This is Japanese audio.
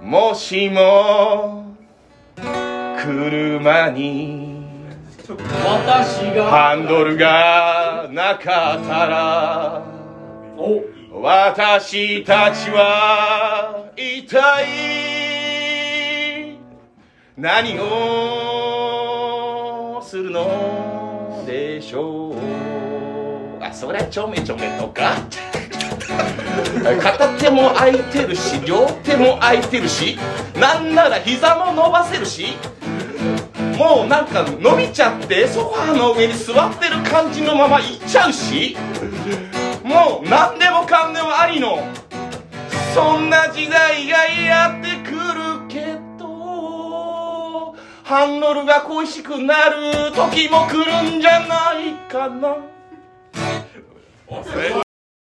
もしも車に私が。ハンドルがなかったらお私たちは一体何をするのでしょう。あそりゃちょめちょめとか片手も空いてるし両手も空いてるしなんなら膝も伸ばせるしもうなんか伸びちゃってソファーの上に座ってる感じのまま行っちゃうしもう何でもかんでもありのそんな時代がやってくるけどハンドルが恋しくなる時も来るんじゃないかな。